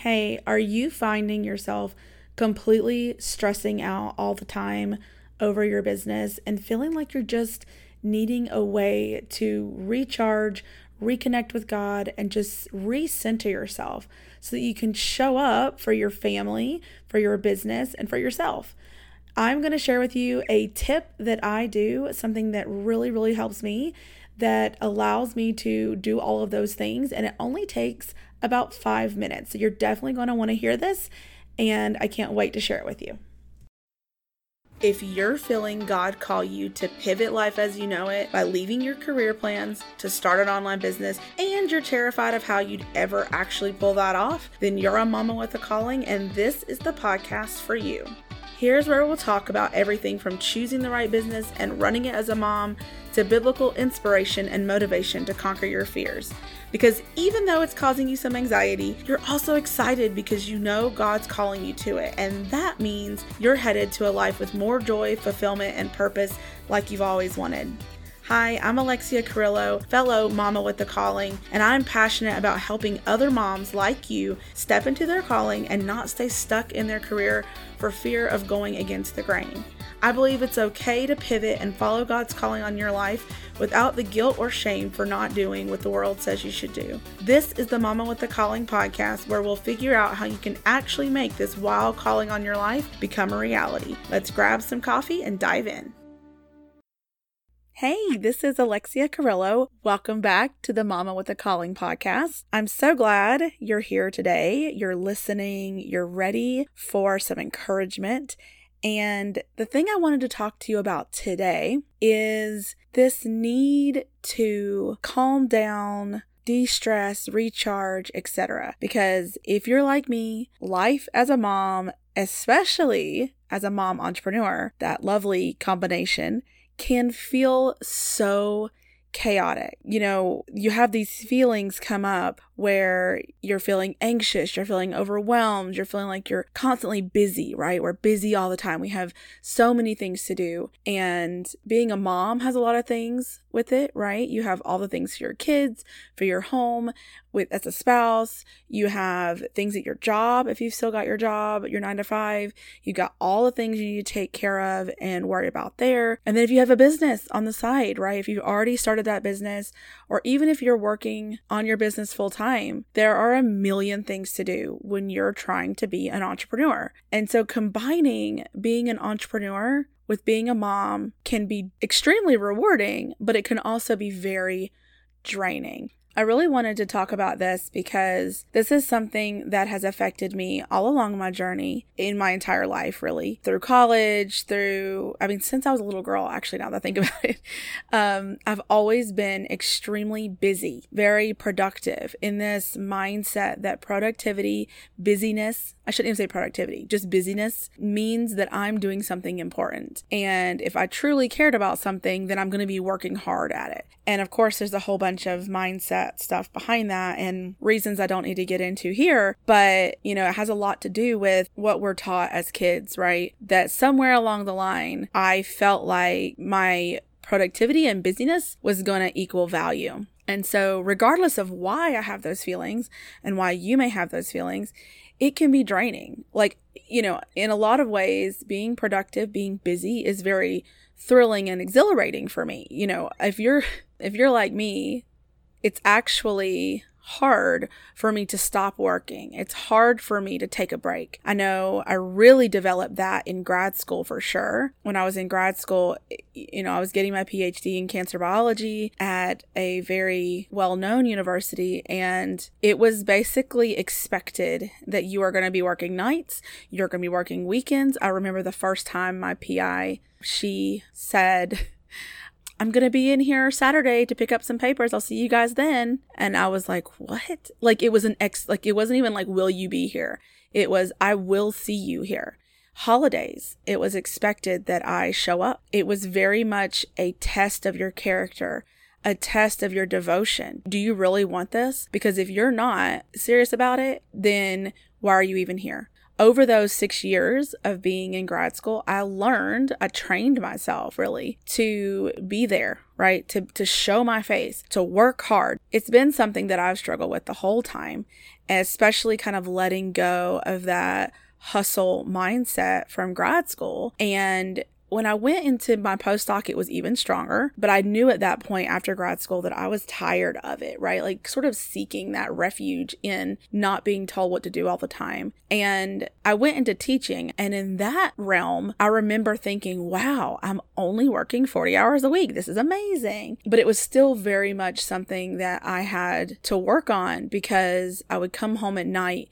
Hey, are you finding yourself completely stressing out all the time over your business and feeling like you're just needing a way to recharge, reconnect with God, and just recenter yourself so that you can show up for your family, for your business, and for yourself? I'm going to share with you a tip that I do, something that really, really helps me, that allows me to do all of those things. And it only takes about five minutes. So you're definitely going to want to hear this, and I can't wait to share it with you. If you're feeling God call you to pivot life as you know it by leaving your career plans to start an online business and you're terrified of how you'd ever actually pull that off, then you're a mama with a calling and this is the podcast for you. Here's where we'll talk about everything from choosing the right business and running it as a mom to biblical inspiration and motivation to conquer your fears. Because even though it's causing you some anxiety, you're also excited because you know God's calling you to it. And that means you're headed to a life with more joy, fulfillment, and purpose like you've always wanted. Hi, I'm Alexia Carrillo, fellow mama with the calling, and I'm passionate about helping other moms like you step into their calling and not stay stuck in their career for fear of going against the grain. I believe it's okay to pivot and follow God's calling on your life without the guilt or shame for not doing what the world says you should do. This is the Mama with the Calling podcast where we'll figure out how you can actually make this wild calling on your life become a reality. Let's grab some coffee and dive in. Hey, this is Alexia Carrillo. Welcome back to the Mama with a Calling podcast. I'm so glad you're here today. You're listening, you're ready for some encouragement and the thing I wanted to talk to you about today is this need to calm down, de-stress, recharge, etc. Because if you're like me, life as a mom, especially as a mom entrepreneur, that lovely combination can feel so chaotic. You know, you have these feelings come up where you're feeling anxious, you're feeling overwhelmed, you're feeling like you're constantly busy, right? We're busy all the time. We have so many things to do. And being a mom has a lot of things with it, right? You have all the things for your kids, for your home, with as a spouse, you have things at your job if you've still got your job, your 9 to 5, you got all the things you need to take care of and worry about there. And then if you have a business on the side, right? If you've already started that business or even if you're working on your business full time, there are a million things to do when you're trying to be an entrepreneur. And so combining being an entrepreneur with being a mom can be extremely rewarding, but it can also be very draining. I really wanted to talk about this because this is something that has affected me all along my journey in my entire life, really. Through college, through, I mean, since I was a little girl, actually, now that I think about it, um, I've always been extremely busy, very productive in this mindset that productivity, busyness, I shouldn't even say productivity, just busyness means that I'm doing something important. And if I truly cared about something, then I'm going to be working hard at it. And of course, there's a whole bunch of mindset that stuff behind that and reasons I don't need to get into here. But, you know, it has a lot to do with what we're taught as kids, right? That somewhere along the line, I felt like my productivity and busyness was going to equal value. And so, regardless of why I have those feelings and why you may have those feelings, it can be draining. Like, you know, in a lot of ways, being productive, being busy is very thrilling and exhilarating for me. You know, if you're if you're like me, it's actually hard for me to stop working. It's hard for me to take a break. I know I really developed that in grad school for sure. When I was in grad school, you know, I was getting my PhD in cancer biology at a very well known university, and it was basically expected that you are going to be working nights, you're going to be working weekends. I remember the first time my PI, she said, I'm going to be in here Saturday to pick up some papers. I'll see you guys then. And I was like, what? Like it was an ex, like it wasn't even like, will you be here? It was, I will see you here. Holidays, it was expected that I show up. It was very much a test of your character, a test of your devotion. Do you really want this? Because if you're not serious about it, then why are you even here? Over those six years of being in grad school, I learned, I trained myself really to be there, right? To, to show my face, to work hard. It's been something that I've struggled with the whole time. especially kind of letting go of that hustle mindset from grad school and when I went into my postdoc, it was even stronger. But I knew at that point after grad school that I was tired of it, right? Like sort of seeking that refuge in not being told what to do all the time. And I went into teaching. And in that realm, I remember thinking, wow, I'm only working 40 hours a week. This is amazing. But it was still very much something that I had to work on because I would come home at night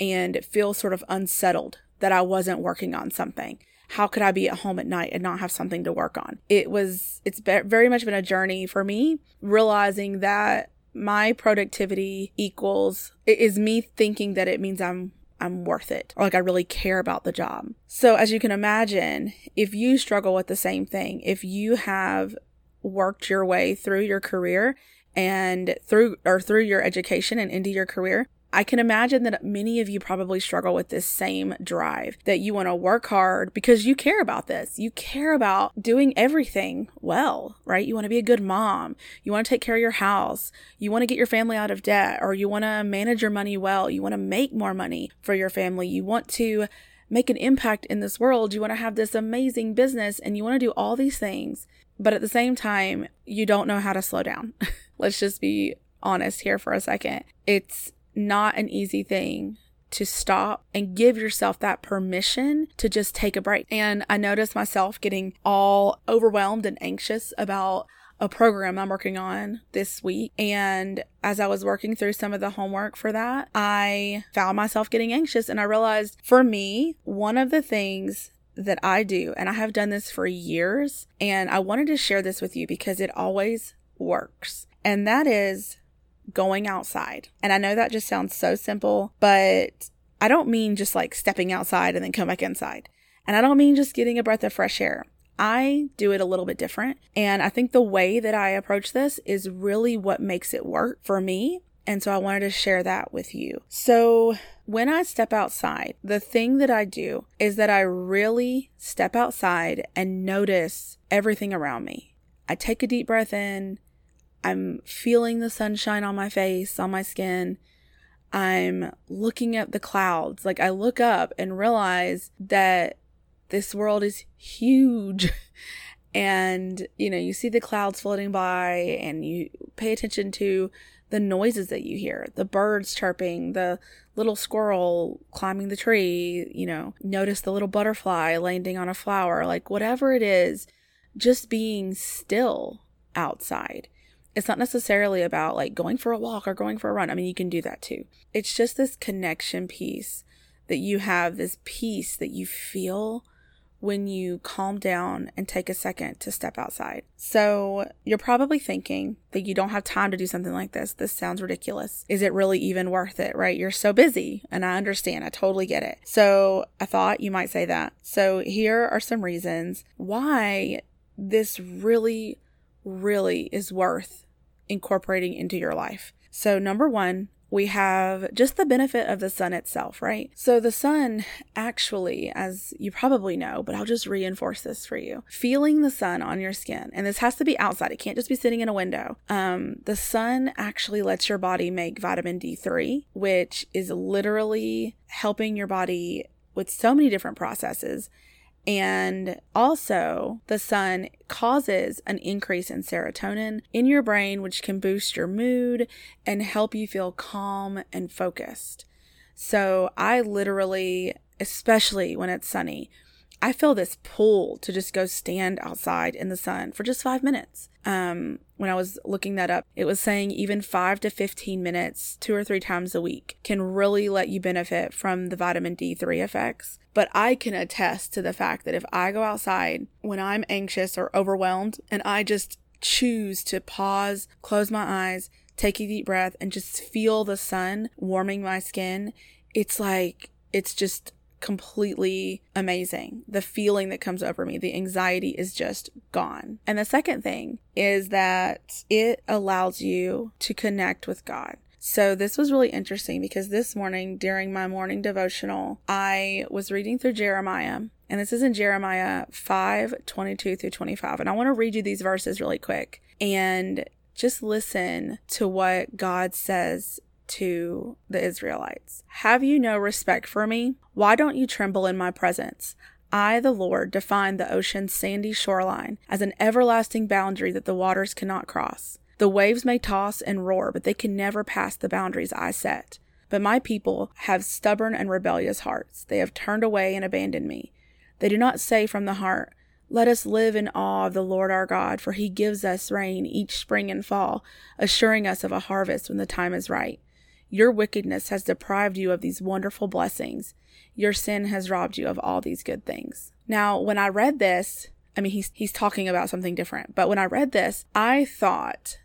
and feel sort of unsettled that I wasn't working on something how could I be at home at night and not have something to work on? It was, it's very much been a journey for me, realizing that my productivity equals is me thinking that it means I'm I'm worth it or like I really care about the job. So as you can imagine, if you struggle with the same thing, if you have worked your way through your career and through or through your education and into your career, I can imagine that many of you probably struggle with this same drive that you want to work hard because you care about this. You care about doing everything well, right? You want to be a good mom. You want to take care of your house. You want to get your family out of debt or you want to manage your money well. You want to make more money for your family. You want to make an impact in this world. You want to have this amazing business and you want to do all these things. But at the same time, you don't know how to slow down. Let's just be honest here for a second. It's not an easy thing to stop and give yourself that permission to just take a break. And I noticed myself getting all overwhelmed and anxious about a program I'm working on this week. And as I was working through some of the homework for that, I found myself getting anxious. And I realized for me, one of the things that I do, and I have done this for years, and I wanted to share this with you because it always works. And that is going outside. And I know that just sounds so simple, but I don't mean just like stepping outside and then come back inside. And I don't mean just getting a breath of fresh air. I do it a little bit different. And I think the way that I approach this is really what makes it work for me. And so I wanted to share that with you. So when I step outside, the thing that I do is that I really step outside and notice everything around me. I take a deep breath in I'm feeling the sunshine on my face, on my skin. I'm looking at the clouds. Like I look up and realize that this world is huge. and, you know, you see the clouds floating by and you pay attention to the noises that you hear the birds chirping, the little squirrel climbing the tree, you know, notice the little butterfly landing on a flower, like whatever it is, just being still outside it's not necessarily about like going for a walk or going for a run. I mean, you can do that too. It's just this connection piece that you have, this peace that you feel when you calm down and take a second to step outside. So you're probably thinking that you don't have time to do something like this. This sounds ridiculous. Is it really even worth it, right? You're so busy. And I understand. I totally get it. So I thought you might say that. So here are some reasons why this really, really is worth incorporating into your life. So, number one, we have just the benefit of the sun itself, right? So, the sun actually, as you probably know, but I'll just reinforce this for you feeling the sun on your skin, and this has to be outside, it can't just be sitting in a window. Um, the sun actually lets your body make vitamin D3, which is literally helping your body with so many different processes and also, the sun causes an increase in serotonin in your brain, which can boost your mood and help you feel calm and focused. So, I literally, especially when it's sunny, I feel this pull to just go stand outside in the sun for just five minutes. Um, when I was looking that up, it was saying even five to 15 minutes, two or three times a week, can really let you benefit from the vitamin D3 effects. But I can attest to the fact that if I go outside when I'm anxious or overwhelmed and I just choose to pause, close my eyes, take a deep breath, and just feel the sun warming my skin, it's like, it's just completely amazing. The feeling that comes over me, the anxiety is just gone. And the second thing is that it allows you to connect with God. So this was really interesting because this morning during my morning devotional, I was reading through Jeremiah and this is in Jeremiah 5 22 through 25. And I want to read you these verses really quick and just listen to what God says to the Israelites Have you no respect for me? Why don't you tremble in my presence? I, the Lord, define the ocean's sandy shoreline as an everlasting boundary that the waters cannot cross. The waves may toss and roar, but they can never pass the boundaries I set. But my people have stubborn and rebellious hearts. They have turned away and abandoned me. They do not say from the heart, Let us live in awe of the Lord our God, for he gives us rain each spring and fall, assuring us of a harvest when the time is right. Your wickedness has deprived you of these wonderful blessings. Your sin has robbed you of all these good things. Now, when I read this, I mean, he's, he's talking about something different, but when I read this, I thought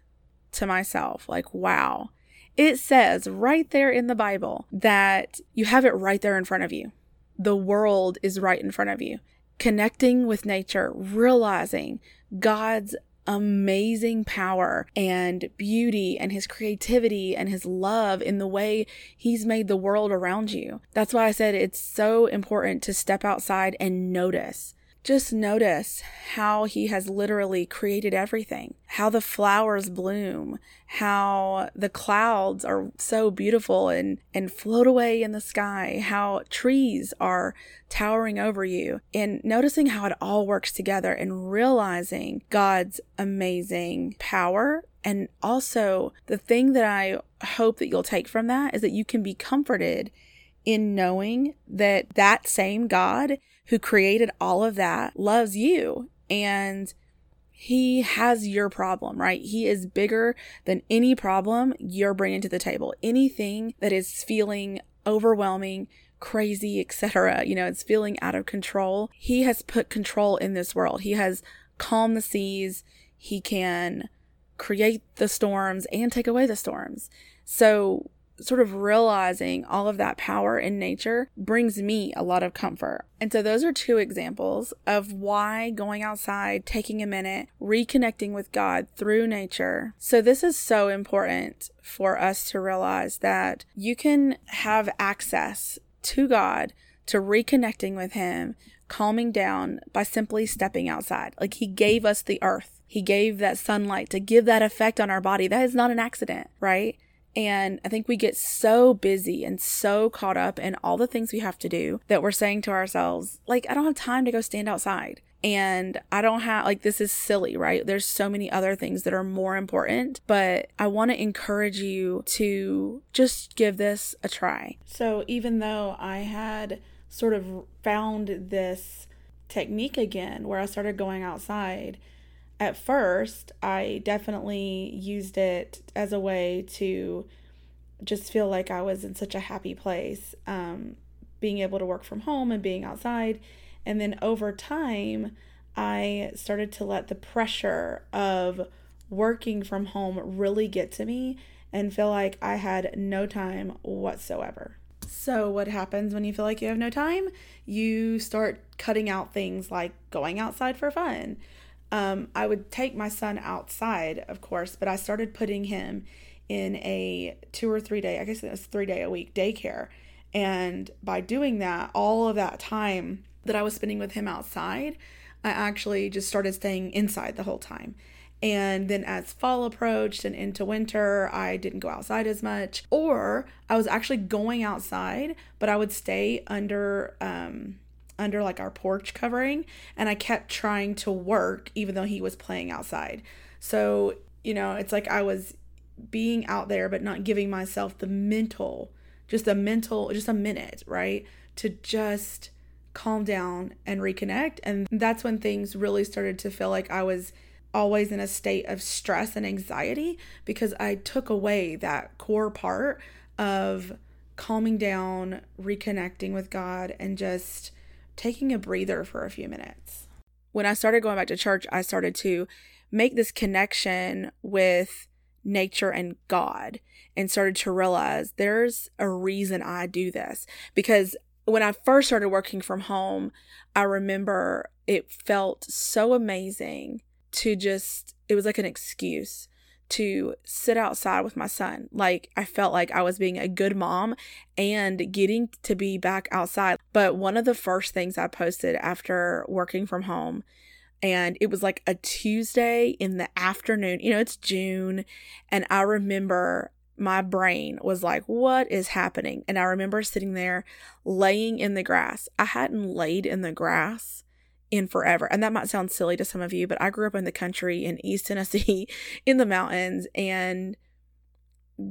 to myself, like, wow, it says right there in the Bible that you have it right there in front of you. The world is right in front of you. Connecting with nature, realizing God's amazing power and beauty and his creativity and his love in the way he's made the world around you. That's why I said it's so important to step outside and notice. Just notice how he has literally created everything, how the flowers bloom, how the clouds are so beautiful and, and float away in the sky, how trees are towering over you, and noticing how it all works together and realizing God's amazing power. And also, the thing that I hope that you'll take from that is that you can be comforted in knowing that that same God who created all of that loves you and he has your problem, right? He is bigger than any problem you're bringing to the table. Anything that is feeling overwhelming, crazy, etc., you know, it's feeling out of control. He has put control in this world. He has calmed the seas. He can create the storms and take away the storms. So sort of realizing all of that power in nature brings me a lot of comfort. And so, those are two examples of why going outside, taking a minute, reconnecting with God through nature. So, this is so important for us to realize that you can have access to God, to reconnecting with Him, calming down by simply stepping outside. Like He gave us the earth. He gave that sunlight to give that effect on our body. That is not an accident, right? And I think we get so busy and so caught up in all the things we have to do that we're saying to ourselves, like, I don't have time to go stand outside. And I don't have, like, this is silly, right? There's so many other things that are more important, but I want to encourage you to just give this a try. So, even though I had sort of found this technique again where I started going outside, at first, I definitely used it as a way to just feel like I was in such a happy place, um, being able to work from home and being outside. And then over time, I started to let the pressure of working from home really get to me and feel like I had no time whatsoever. So, what happens when you feel like you have no time? You start cutting out things like going outside for fun um, I would take my son outside, of course, but I started putting him in a two or three day, I guess it was three day a week daycare. And by doing that, all of that time that I was spending with him outside, I actually just started staying inside the whole time. And then as fall approached and into winter, I didn't go outside as much. Or I was actually going outside, but I would stay under um, under like our porch covering and I kept trying to work even though he was playing outside. So, you know, it's like I was being out there but not giving myself the mental just a mental just a minute, right? To just calm down and reconnect and that's when things really started to feel like I was always in a state of stress and anxiety because I took away that core part of calming down, reconnecting with God and just taking a breather for a few minutes. When I started going back to church, I started to make this connection with nature and God and started to realize there's a reason I do this. Because when I first started working from home, I remember it felt so amazing to just, it was like an excuse to sit outside with my son. Like I felt like I was being a good mom and getting to be back outside. But one of the first things I posted after working from home and it was like a Tuesday in the afternoon. You know, it's June and I remember my brain was like, what is happening? And I remember sitting there laying in the grass. I hadn't laid in the grass in forever. And that might sound silly to some of you, but I grew up in the country in East Tennessee in the mountains and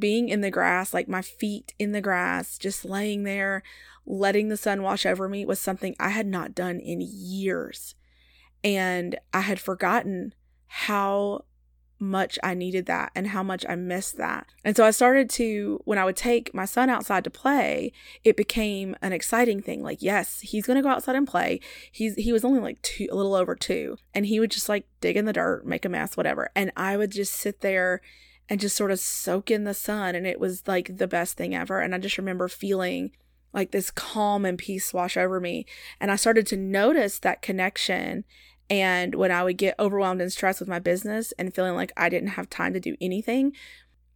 being in the grass, like my feet in the grass, just laying there, letting the sun wash over me was something I had not done in years. And I had forgotten how much I needed that and how much I missed that. And so I started to, when I would take my son outside to play, it became an exciting thing. Like, yes, he's to go outside and play. He's, he was only like two, a little over two, and he would just like dig in the dirt, make a mess, whatever. And I would just sit there and just sort of soak in the sun. And it was like the best thing ever. And I just remember feeling like this calm and peace wash over me. And I started to notice that connection and when I would get overwhelmed and stressed with my business and feeling like I didn't have time to do anything,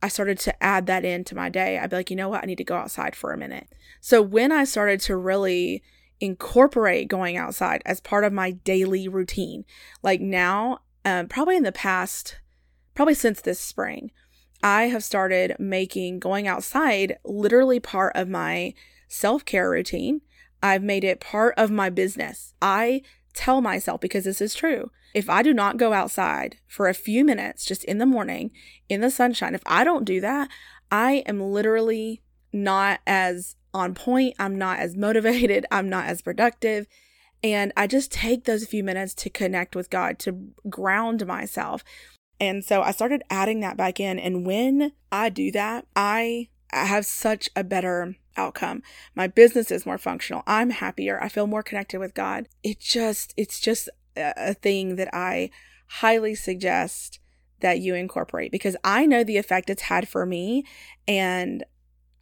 I started to add that into my day. I'd be like, you know what? I need to go outside for a minute. So when I started to really incorporate going outside as part of my daily routine, like now, um, probably in the past, probably since this spring, I have started making going outside literally part of my self care routine. I've made it part of my business. I tell myself, because this is true, if I do not go outside for a few minutes just in the morning in the sunshine, if I don't do that, I am literally not as on point. I'm not as motivated. I'm not as productive. And I just take those few minutes to connect with God, to ground myself. And so I started adding that back in. And when I do that, I have such a better outcome. My business is more functional. I'm happier. I feel more connected with God. It just, it's just a thing that I highly suggest that you incorporate because I know the effect it's had for me. And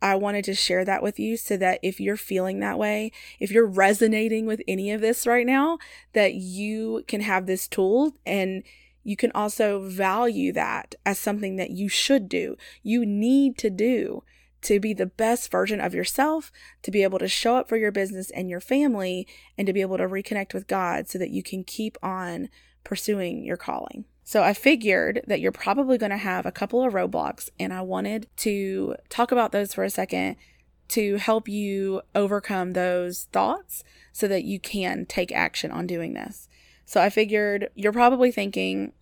I wanted to share that with you so that if you're feeling that way, if you're resonating with any of this right now, that you can have this tool and you can also value that as something that you should do, you need to do to be the best version of yourself, to be able to show up for your business and your family, and to be able to reconnect with God so that you can keep on pursuing your calling. So I figured that you're probably going to have a couple of roadblocks, and I wanted to talk about those for a second to help you overcome those thoughts so that you can take action on doing this. So I figured you're probably thinking,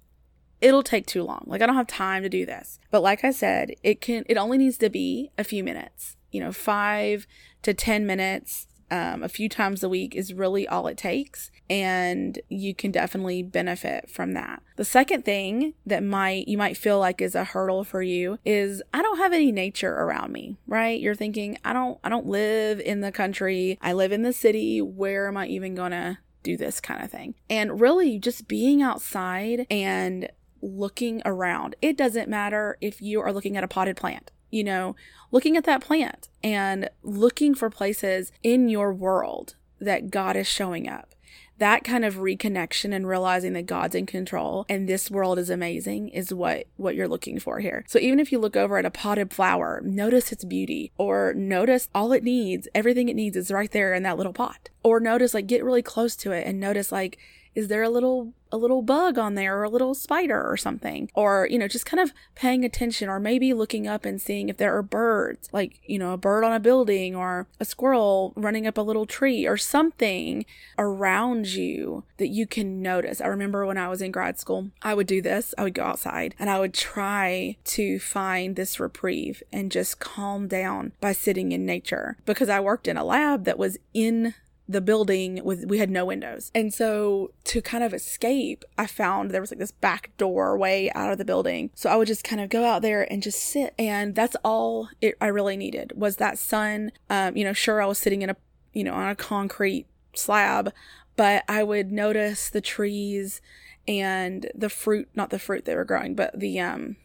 it'll take too long. Like I don't have time to do this. But like I said, it can it only needs to be a few minutes. You know, 5 to 10 minutes um, a few times a week is really all it takes and you can definitely benefit from that the second thing that might you might feel like is a hurdle for you is i don't have any nature around me right you're thinking i don't i don't live in the country i live in the city where am i even gonna do this kind of thing and really just being outside and looking around. It doesn't matter if you are looking at a potted plant, you know, looking at that plant and looking for places in your world that God is showing up. That kind of reconnection and realizing that God's in control and this world is amazing is what what you're looking for here. So even if you look over at a potted flower, notice its beauty or notice all it needs, everything it needs is right there in that little pot. Or notice like get really close to it and notice like is there a little a little bug on there or a little spider or something? Or you know just kind of paying attention or maybe looking up and seeing if there are birds like you know a bird on a building or a squirrel running up a little tree or something around you that you can notice. I remember when i was in grad school i would do this. I would go outside and i would try to find this reprieve and just calm down by sitting in nature because i worked in a lab that was in the building with we had no windows. And so to kind of escape, I found there was like this back doorway out of the building. So I would just kind of go out there and just sit and that's all it I really needed was that sun. Um, you know, sure I was sitting in a you know, on a concrete slab, but I would notice the trees and the fruit, not the fruit they were growing, but the um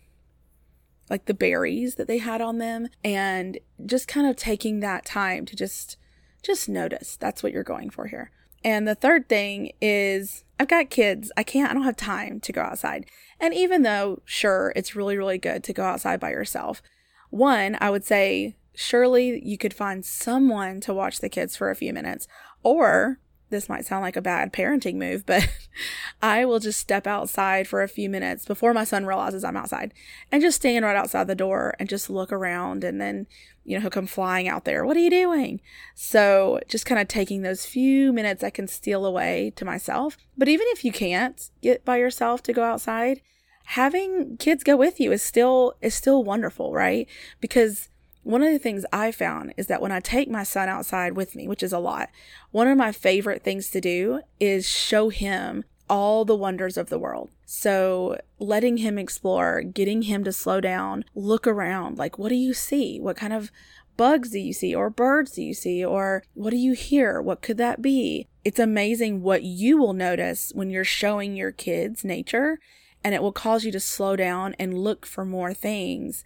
like the berries that they had on them and just kind of taking that time to just just notice. That's what you're going for here. And the third thing is I've got kids. I can't, I don't have time to go outside. And even though, sure, it's really, really good to go outside by yourself, one, I would say, surely you could find someone to watch the kids for a few minutes. Or this might sound like a bad parenting move, but I will just step outside for a few minutes before my son realizes I'm outside and just stand right outside the door and just look around. And then, you know, he'll come flying out there. What are you doing? So just kind of taking those few minutes I can steal away to myself. But even if you can't get by yourself to go outside, having kids go with you is still is still wonderful, right? Because one of the things I found is that when I take my son outside with me, which is a lot, one of my favorite things to do is show him all the wonders of the world. So, letting him explore, getting him to slow down, look around. Like, what do you see? What kind of bugs do you see? Or birds do you see? Or what do you hear? What could that be? It's amazing what you will notice when you're showing your kids nature, and it will cause you to slow down and look for more things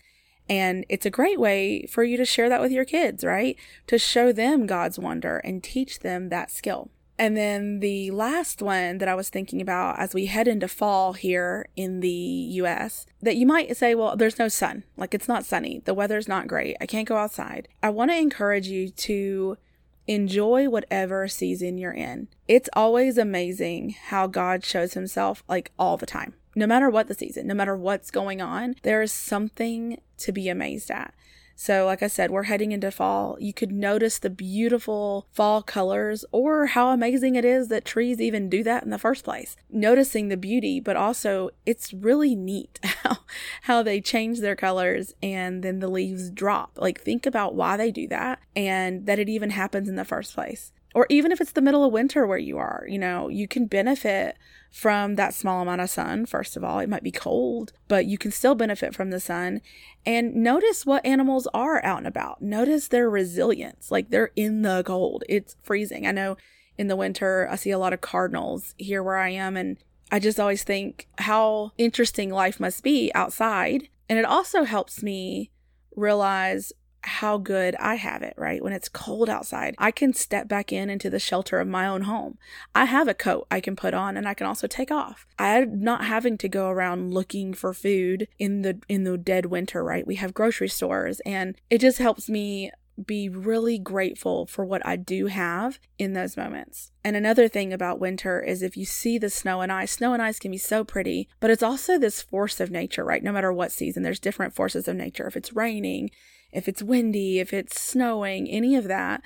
and it's a great way for you to share that with your kids, right? To show them God's wonder and teach them that skill. And then the last one that I was thinking about as we head into fall here in the US, that you might say, well, there's no sun. Like it's not sunny. The weather's not great. I can't go outside. I want to encourage you to enjoy whatever season you're in. It's always amazing how God shows himself like all the time no matter what the season, no matter what's going on, there is something to be amazed at. So, like I said, we're heading into fall. You could notice the beautiful fall colors or how amazing it is that trees even do that in the first place. Noticing the beauty, but also it's really neat how, how they change their colors and then the leaves drop. Like, think about why they do that and that it even happens in the first place or even if it's the middle of winter where you are, you know, you can benefit from that small amount of sun. First of all, it might be cold, but you can still benefit from the sun. And notice what animals are out and about. Notice their resilience. Like they're in the cold, it's freezing. I know in the winter, I see a lot of cardinals here where I am, and I just always think how interesting life must be outside. And it also helps me realize how good I have it, right? When it's cold outside, I can step back in into the shelter of my own home. I have a coat I can put on and I can also take off. I'm not having to go around looking for food in the in the dead winter, right? We have grocery stores and it just helps me be really grateful for what I do have in those moments. And another thing about winter is if you see the snow and ice, snow and ice can be so pretty, but it's also this force of nature, right? No matter what season, there's different forces of nature. If it's raining, if it's windy, if it's snowing, any of that,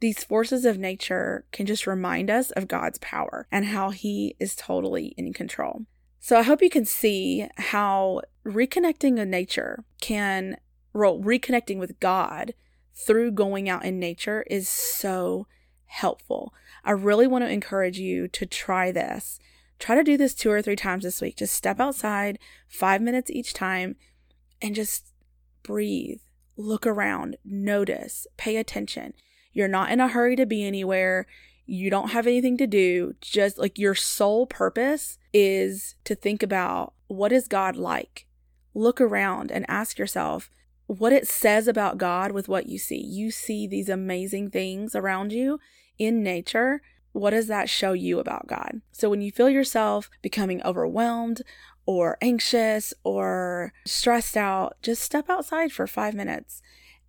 these forces of nature can just remind us of God's power and how He is totally in control. So I hope you can see how reconnecting with nature can, well, reconnecting with God through going out in nature is so helpful. I really want to encourage you to try this. Try to do this two or three times this week. Just step outside, five minutes each time, and just breathe look around, notice, pay attention. You're not in a hurry to be anywhere. You don't have anything to do. Just like your sole purpose is to think about what is God like? Look around and ask yourself what it says about God with what you see. You see these amazing things around you in nature. What does that show you about God? So when you feel yourself becoming overwhelmed or anxious or stressed out, just step outside for five minutes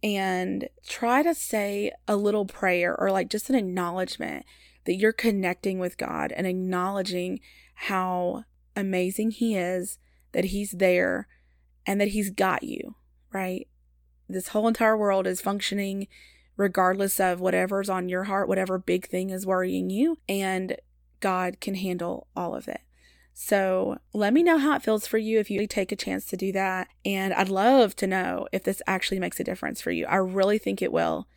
and try to say a little prayer or like just an acknowledgement that you're connecting with God and acknowledging how amazing He is, that He's there, and that He's got you, right? This whole entire world is functioning regardless of whatever's on your heart, whatever big thing is worrying you, and God can handle all of it. So let me know how it feels for you if you take a chance to do that. And I'd love to know if this actually makes a difference for you. I really think it will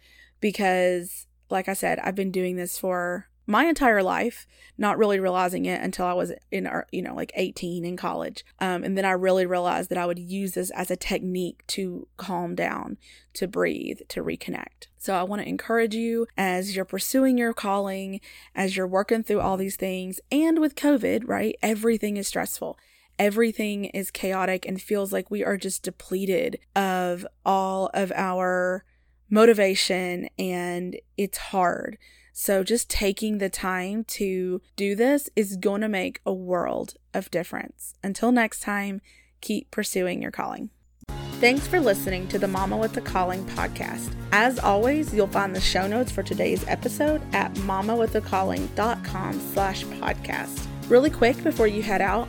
because, like I said, I've been doing this for my entire life, not really realizing it until I was in, our, you know, like 18 in college. Um, and then I really realized that I would use this as a technique to calm down, to breathe, to reconnect. So I want to encourage you as you're pursuing your calling, as you're working through all these things, and with COVID, right? Everything is stressful. Everything is chaotic and feels like we are just depleted of all of our motivation and it's hard. So, just taking the time to do this is going to make a world of difference. Until next time, keep pursuing your calling. Thanks for listening to the Mama with a Calling podcast. As always, you'll find the show notes for today's episode at mamawithacalling.com slash podcast. Really quick before you head out,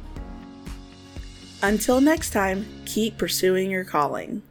Until next time, keep pursuing your calling.